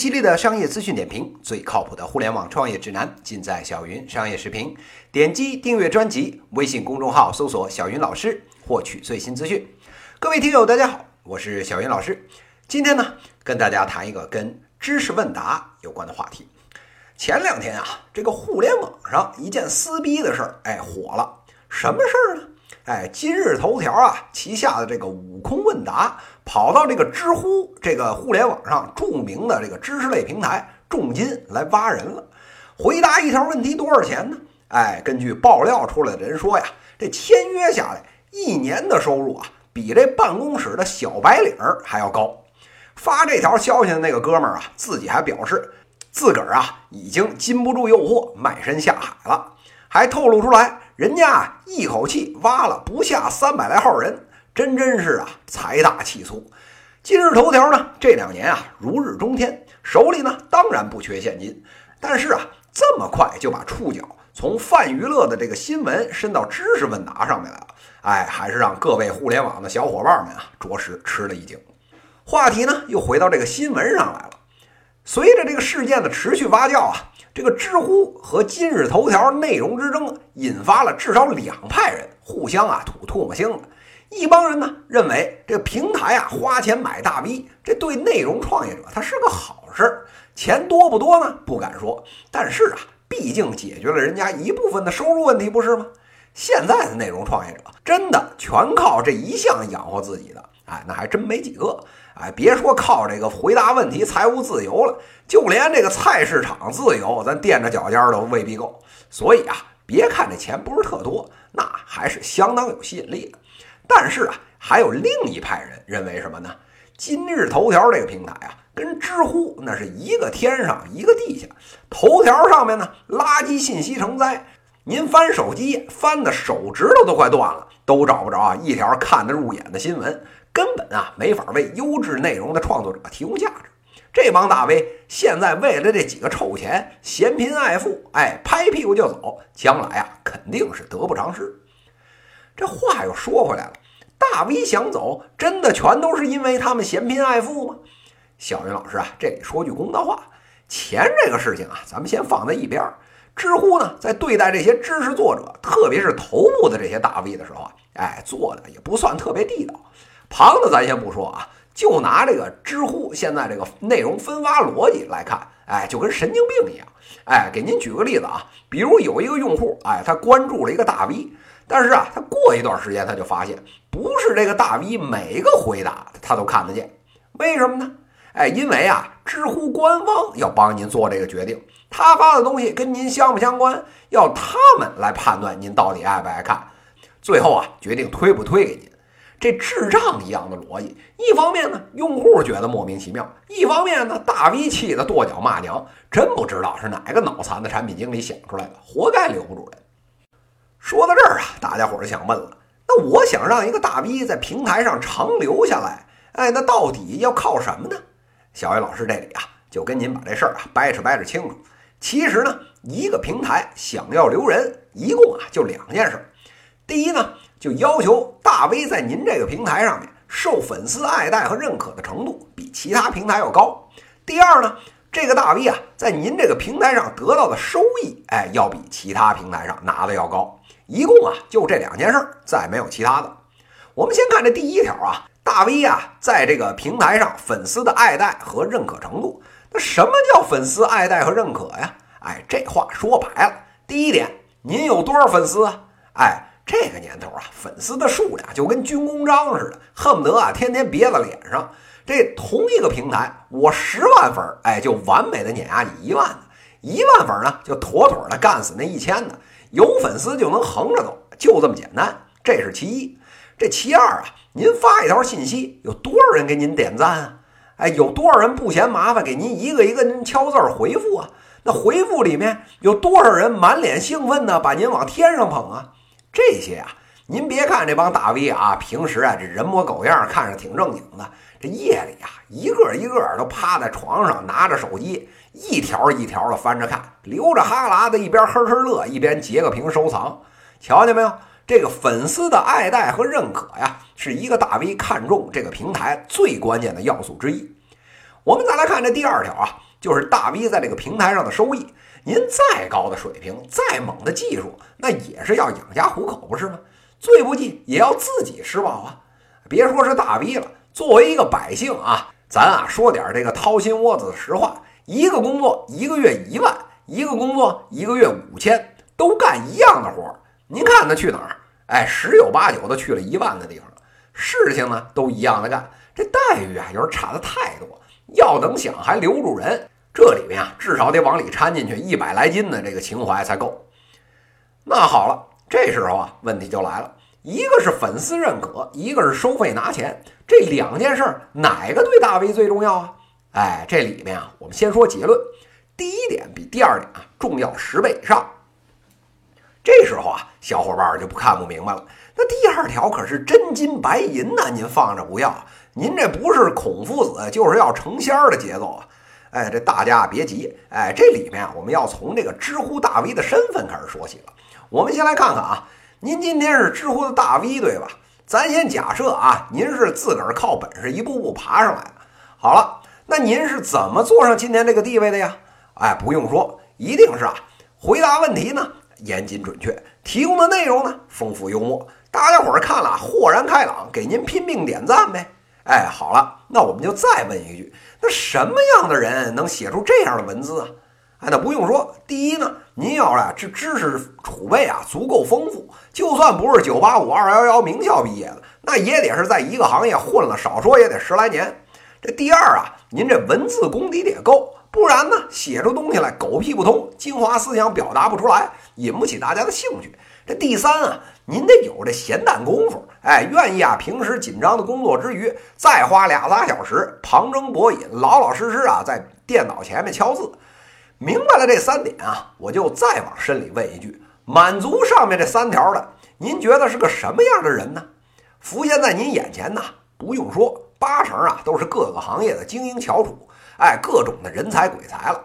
犀利的商业资讯点评，最靠谱的互联网创业指南，尽在小云商业视频。点击订阅专辑，微信公众号搜索“小云老师”，获取最新资讯。各位听友，大家好，我是小云老师。今天呢，跟大家谈一个跟知识问答有关的话题。前两天啊，这个互联网上一件撕逼的事儿，哎，火了。什么事儿呢？哎，今日头条啊旗下的这个悟空问答跑到这个知乎这个互联网上著名的这个知识类平台，重金来挖人了。回答一条问题多少钱呢？哎，根据爆料出来的人说呀，这签约下来一年的收入啊，比这办公室的小白领还要高。发这条消息的那个哥们儿啊，自己还表示自个儿啊已经禁不住诱惑，卖身下海了，还透露出来。人家一口气挖了不下三百来号人，真真是啊财大气粗。今日头条呢这两年啊如日中天，手里呢当然不缺现金，但是啊这么快就把触角从泛娱乐的这个新闻伸到知识问答上面来了，哎，还是让各位互联网的小伙伴们啊着实吃了一惊。话题呢又回到这个新闻上来了，随着这个事件的持续发酵啊。这个知乎和今日头条内容之争，引发了至少两派人互相啊吐唾沫星子。一帮人呢认为这平台啊花钱买大 V，这对内容创业者他是个好事。钱多不多呢？不敢说，但是啊，毕竟解决了人家一部分的收入问题，不是吗？现在的内容创业者真的全靠这一项养活自己的，哎，那还真没几个。哎，别说靠这个回答问题财务自由了，就连这个菜市场自由，咱垫着脚尖都未必够。所以啊，别看这钱不是特多，那还是相当有吸引力的。但是啊，还有另一派人认为什么呢？今日头条这个平台啊，跟知乎那是一个天上一个地下。头条上面呢，垃圾信息成灾，您翻手机翻的手指头都快断了，都找不着啊一条看得入眼的新闻。根本啊没法为优质内容的创作者提供价值。这帮大 V 现在为了这几个臭钱，嫌贫爱富，哎，拍屁股就走，将来啊肯定是得不偿失。这话又说回来了，大 V 想走，真的全都是因为他们嫌贫爱富吗？小云老师啊，这里说句公道话，钱这个事情啊，咱们先放在一边。知乎呢，在对待这些知识作者，特别是头部的这些大 V 的时候啊，哎，做的也不算特别地道。旁的咱先不说啊，就拿这个知乎现在这个内容分发逻辑来看，哎，就跟神经病一样。哎，给您举个例子啊，比如有一个用户，哎，他关注了一个大 V，但是啊，他过一段时间他就发现，不是这个大 V 每一个回答他都看得见，为什么呢？哎，因为啊，知乎官方要帮您做这个决定，他发的东西跟您相不相关，要他们来判断您到底爱不爱看，最后啊，决定推不推给您。这智障一样的逻辑，一方面呢，用户觉得莫名其妙；一方面呢，大 V 气得跺脚骂娘，真不知道是哪个脑残的产品经理想出来的，活该留不住人。说到这儿啊，大家伙儿就想问了：那我想让一个大 V 在平台上长留下来，哎，那到底要靠什么呢？小魏老师这里啊，就跟您把这事儿啊掰扯掰扯清楚。其实呢，一个平台想要留人，一共啊就两件事。第一呢。就要求大 V 在您这个平台上面受粉丝爱戴和认可的程度比其他平台要高。第二呢，这个大 V 啊，在您这个平台上得到的收益，哎，要比其他平台上拿的要高。一共啊，就这两件事儿，再没有其他的。我们先看这第一条啊，大 V 啊，在这个平台上粉丝的爱戴和认可程度。那什么叫粉丝爱戴和认可呀？哎，这话说白了，第一点，您有多少粉丝啊？哎。这个年头啊，粉丝的数量就跟军功章似的，恨不得啊天天别在脸上。这同一个平台，我十万粉，哎，就完美的碾压你一万的；一万粉呢，就妥妥的干死那一千的。有粉丝就能横着走，就这么简单。这是其一。这其二啊，您发一条信息，有多少人给您点赞啊？哎，有多少人不嫌麻烦给您一个一个您敲字回复啊？那回复里面有多少人满脸兴奋的把您往天上捧啊？这些啊，您别看这帮大 V 啊，平时啊这人模狗样，看着挺正经的，这夜里啊，一个一个都趴在床上，拿着手机，一条一条的翻着看，流着哈喇子，一边呵呵乐，一边截个屏收藏。瞧见没有？这个粉丝的爱戴和认可呀，是一个大 V 看中这个平台最关键的要素之一。我们再来看这第二条啊，就是大 V 在这个平台上的收益。您再高的水平，再猛的技术，那也是要养家糊口，不是吗？最不济也要自己吃饱啊！别说是大 V 了，作为一个百姓啊，咱啊说点这个掏心窝子的实话：一个工作一个月一万，一个工作一个月五千，都干一样的活儿，您看他去哪儿？哎，十有八九的去了一万的地方了。事情呢都一样的干，这待遇啊有点差的太多。要能想还留住人。这里面啊，至少得往里掺进去一百来斤的这个情怀才够。那好了，这时候啊，问题就来了：一个是粉丝认可，一个是收费拿钱，这两件事儿哪个对大 V 最重要啊？哎，这里面啊，我们先说结论：第一点比第二点啊重要十倍以上。这时候啊，小伙伴就不看不明白了。那第二条可是真金白银呐，您放着不要，您这不是孔夫子就是要成仙的节奏啊！哎，这大家别急，哎，这里面啊，我们要从这个知乎大 V 的身份开始说起了。我们先来看看啊，您今天是知乎的大 V 对吧？咱先假设啊，您是自个儿靠本事一步步爬上来的。好了，那您是怎么坐上今天这个地位的呀？哎，不用说，一定是啊，回答问题呢严谨准确，提供的内容呢丰富幽默，大家伙儿看了豁然开朗，给您拼命点赞呗。哎，好了，那我们就再问一句。那什么样的人能写出这样的文字啊？哎，那不用说，第一呢，您要啊这知识储备啊足够丰富，就算不是九八五二幺幺名校毕业的，那也得是在一个行业混了，少说也得十来年。这第二啊，您这文字功底得够，不然呢，写出东西来狗屁不通，精华思想表达不出来，引不起大家的兴趣。这第三啊，您得有这闲淡功夫，哎，愿意啊，平时紧张的工作之余，再花俩仨小时旁征博引，老老实实啊，在电脑前面敲字。明白了这三点啊，我就再往深里问一句：满足上面这三条的，您觉得是个什么样的人呢？浮现在您眼前呢，不用说，八成啊都是各个行业的精英翘楚，哎，各种的人才鬼才了。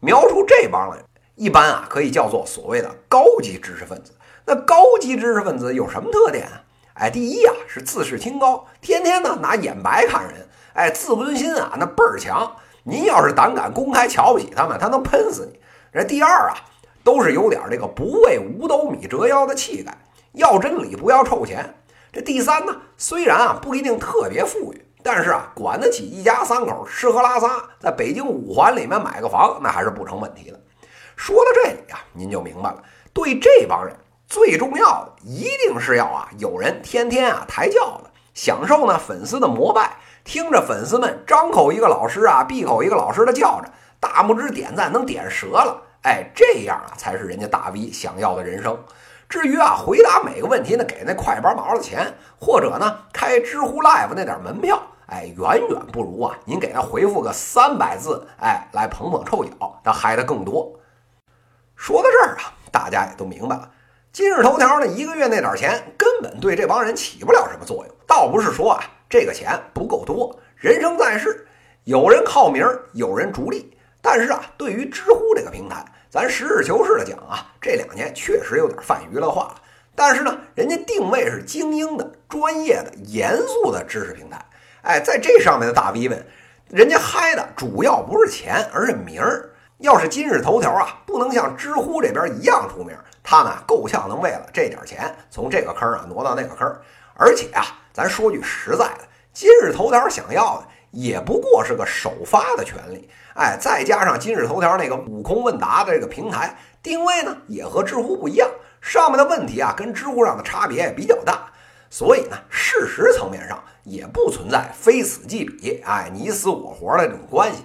描述这帮人。一般啊，可以叫做所谓的高级知识分子。那高级知识分子有什么特点啊？哎，第一啊是自视清高，天天呢拿眼白看人，哎，自尊心啊那倍儿强。您要是胆敢公开瞧不起他们，他能喷死你。这第二啊，都是有点这个不为五斗米折腰的气概，要真理不要臭钱。这第三呢，虽然啊不一定特别富裕，但是啊管得起一家三口吃喝拉撒，在北京五环里面买个房，那还是不成问题的。说到这里啊，您就明白了，对这帮人最重要的一定是要啊，有人天天啊抬轿子，享受呢粉丝的膜拜，听着粉丝们张口一个老师啊，闭口一个老师的叫着，大拇指点赞能点折了，哎，这样啊才是人家大 V 想要的人生。至于啊，回答每个问题呢，给那快板毛的钱，或者呢开知乎 Live 那点门票，哎，远远不如啊您给他回复个三百字，哎，来捧捧臭脚，他嗨的更多。说到这儿啊，大家也都明白了。今日头条呢，一个月那点钱根本对这帮人起不了什么作用。倒不是说啊，这个钱不够多。人生在世，有人靠名，有人逐利。但是啊，对于知乎这个平台，咱实事求是的讲啊，这两年确实有点泛娱乐化了。但是呢，人家定位是精英的、专业的、严肃的知识平台。哎，在这上面的大 V 们，人家嗨的主要不是钱，而是名儿。要是今日头条啊，不能像知乎这边一样出名，他呢够呛能为了这点钱从这个坑啊挪到那个坑。而且啊，咱说句实在的，今日头条想要的也不过是个首发的权利。哎，再加上今日头条那个悟空问答的这个平台定位呢，也和知乎不一样，上面的问题啊跟知乎上的差别也比较大。所以呢，事实层面上也不存在非此即彼，哎，你死我活的这种关系。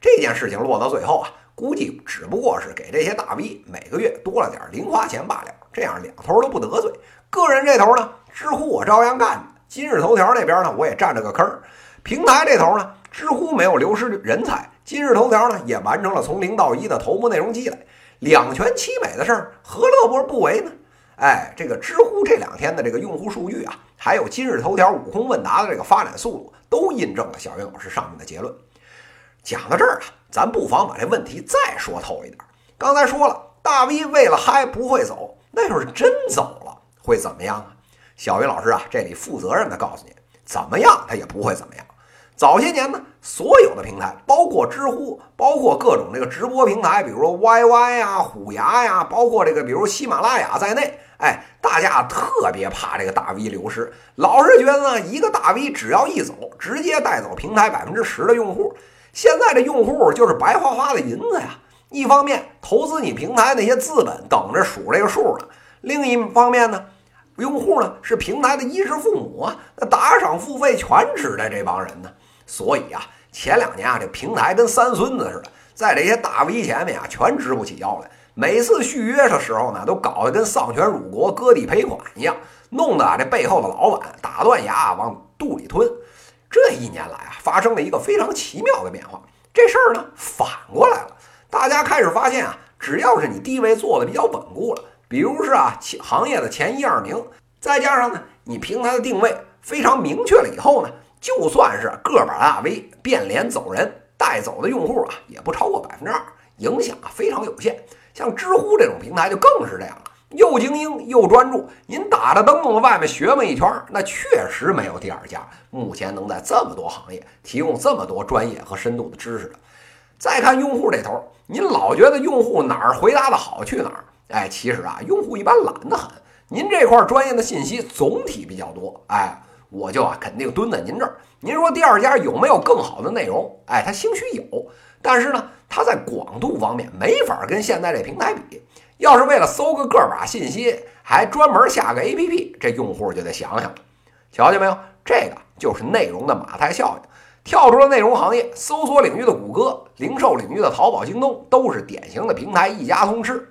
这件事情落到最后啊。估计只不过是给这些大 V 每个月多了点零花钱罢了，这样两头都不得罪。个人这头呢，知乎我照样干；今日头条那边呢，我也占着个坑。平台这头呢，知乎没有流失人才，今日头条呢也完成了从零到一的头部内容积累，两全其美的事儿，何乐而不为呢？哎，这个知乎这两天的这个用户数据啊，还有今日头条悟空问答的这个发展速度，都印证了小云老师上面的结论。讲到这儿啊。咱不妨把这问题再说透一点。刚才说了，大 V 为了嗨不会走，那要是真走了会怎么样啊？小云老师啊，这里负责任的告诉你，怎么样他也不会怎么样。早些年呢，所有的平台，包括知乎，包括各种这个直播平台，比如说 YY 呀、虎牙呀，包括这个比如喜马拉雅在内，哎，大家特别怕这个大 V 流失，老是觉得呢，一个大 V 只要一走，直接带走平台百分之十的用户。现在这用户就是白花花的银子呀，一方面投资你平台那些资本等着数这个数呢，另一方面呢。用户呢是平台的衣食父母啊，那打赏付费全指着这帮人呢。所以啊，前两年啊，这平台跟三孙子似的，在这些大 V 前面啊，全直不起腰来。每次续约的时候呢，都搞得跟丧权辱国、割地赔款一样，弄得啊这背后的老板打断牙往肚里吞。这一年来啊，发生了一个非常奇妙的变化，这事儿呢反过来了，大家开始发现啊，只要是你地位做的比较稳固了。比如是啊，行业的前一二名，再加上呢，你平台的定位非常明确了以后呢，就算是个把大 V 变脸走人，带走的用户啊，也不超过百分之二，影响啊非常有限。像知乎这种平台就更是这样了，又精英又专注。您打着灯笼外面学问一圈，那确实没有第二家目前能在这么多行业提供这么多专业和深度的知识的。再看用户这头，您老觉得用户哪儿回答的好去哪儿。哎，其实啊，用户一般懒得很。您这块专业的信息总体比较多，哎，我就啊肯定蹲在您这儿。您说第二家有没有更好的内容？哎，它兴许有，但是呢，它在广度方面没法跟现在这平台比。要是为了搜个个把信息，还专门下个 APP，这用户就得想想。瞧见没有？这个就是内容的马太效应。跳出了内容行业，搜索领域的谷歌，零售领域的淘宝、京东，都是典型的平台一家通吃。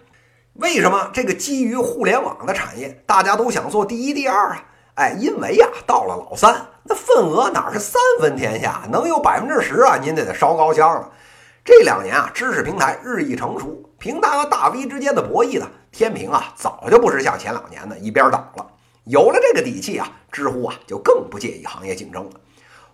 为什么这个基于互联网的产业，大家都想做第一、第二啊？哎，因为呀，到了老三，那份额哪是三分天下，能有百分之十啊？您得得烧高香了。这两年啊，知识平台日益成熟，平台和大 V 之间的博弈呢，天平啊，早就不是像前两年的一边倒了。有了这个底气啊，知乎啊，就更不介意行业竞争了。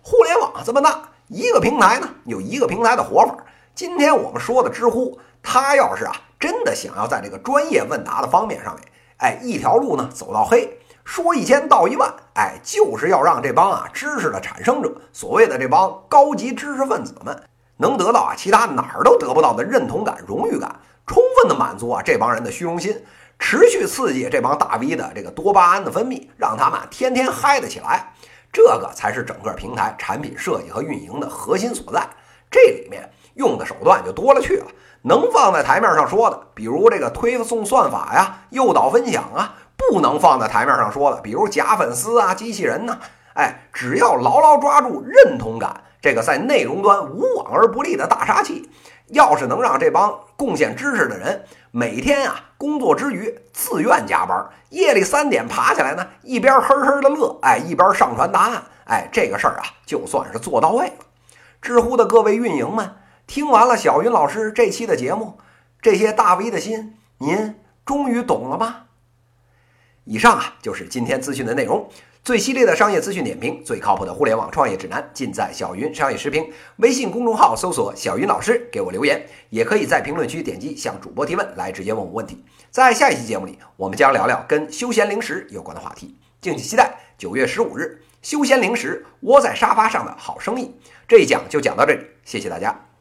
互联网这么大，一个平台呢，有一个平台的活法。今天我们说的知乎，它要是啊。真的想要在这个专业问答的方面上面，哎，一条路呢走到黑，说一千道一万，哎，就是要让这帮啊知识的产生者，所谓的这帮高级知识分子们，能得到啊其他哪儿都得不到的认同感、荣誉感，充分的满足啊这帮人的虚荣心，持续刺激这帮大 V 的这个多巴胺的分泌，让他们天天嗨得起来，这个才是整个平台产品设计和运营的核心所在。这里面用的手段就多了去了。能放在台面上说的，比如这个推送算法呀、诱导分享啊；不能放在台面上说的，比如假粉丝啊、机器人呢。哎，只要牢牢抓住认同感这个在内容端无往而不利的大杀器，要是能让这帮贡献知识的人每天啊工作之余自愿加班，夜里三点爬起来呢，一边呵呵的乐，哎，一边上传答案，哎，这个事儿啊就算是做到位了。知乎的各位运营们。听完了小云老师这期的节目，这些大 V 的心，您终于懂了吗？以上啊就是今天资讯的内容，最犀利的商业资讯点评，最靠谱的互联网创业指南，尽在小云商业时评。微信公众号搜索“小云老师”，给我留言，也可以在评论区点击向主播提问，来直接问我问题。在下一期节目里，我们将聊聊跟休闲零食有关的话题，敬请期待。九月十五日，休闲零食窝在沙发上的好生意，这一讲就讲到这里，谢谢大家。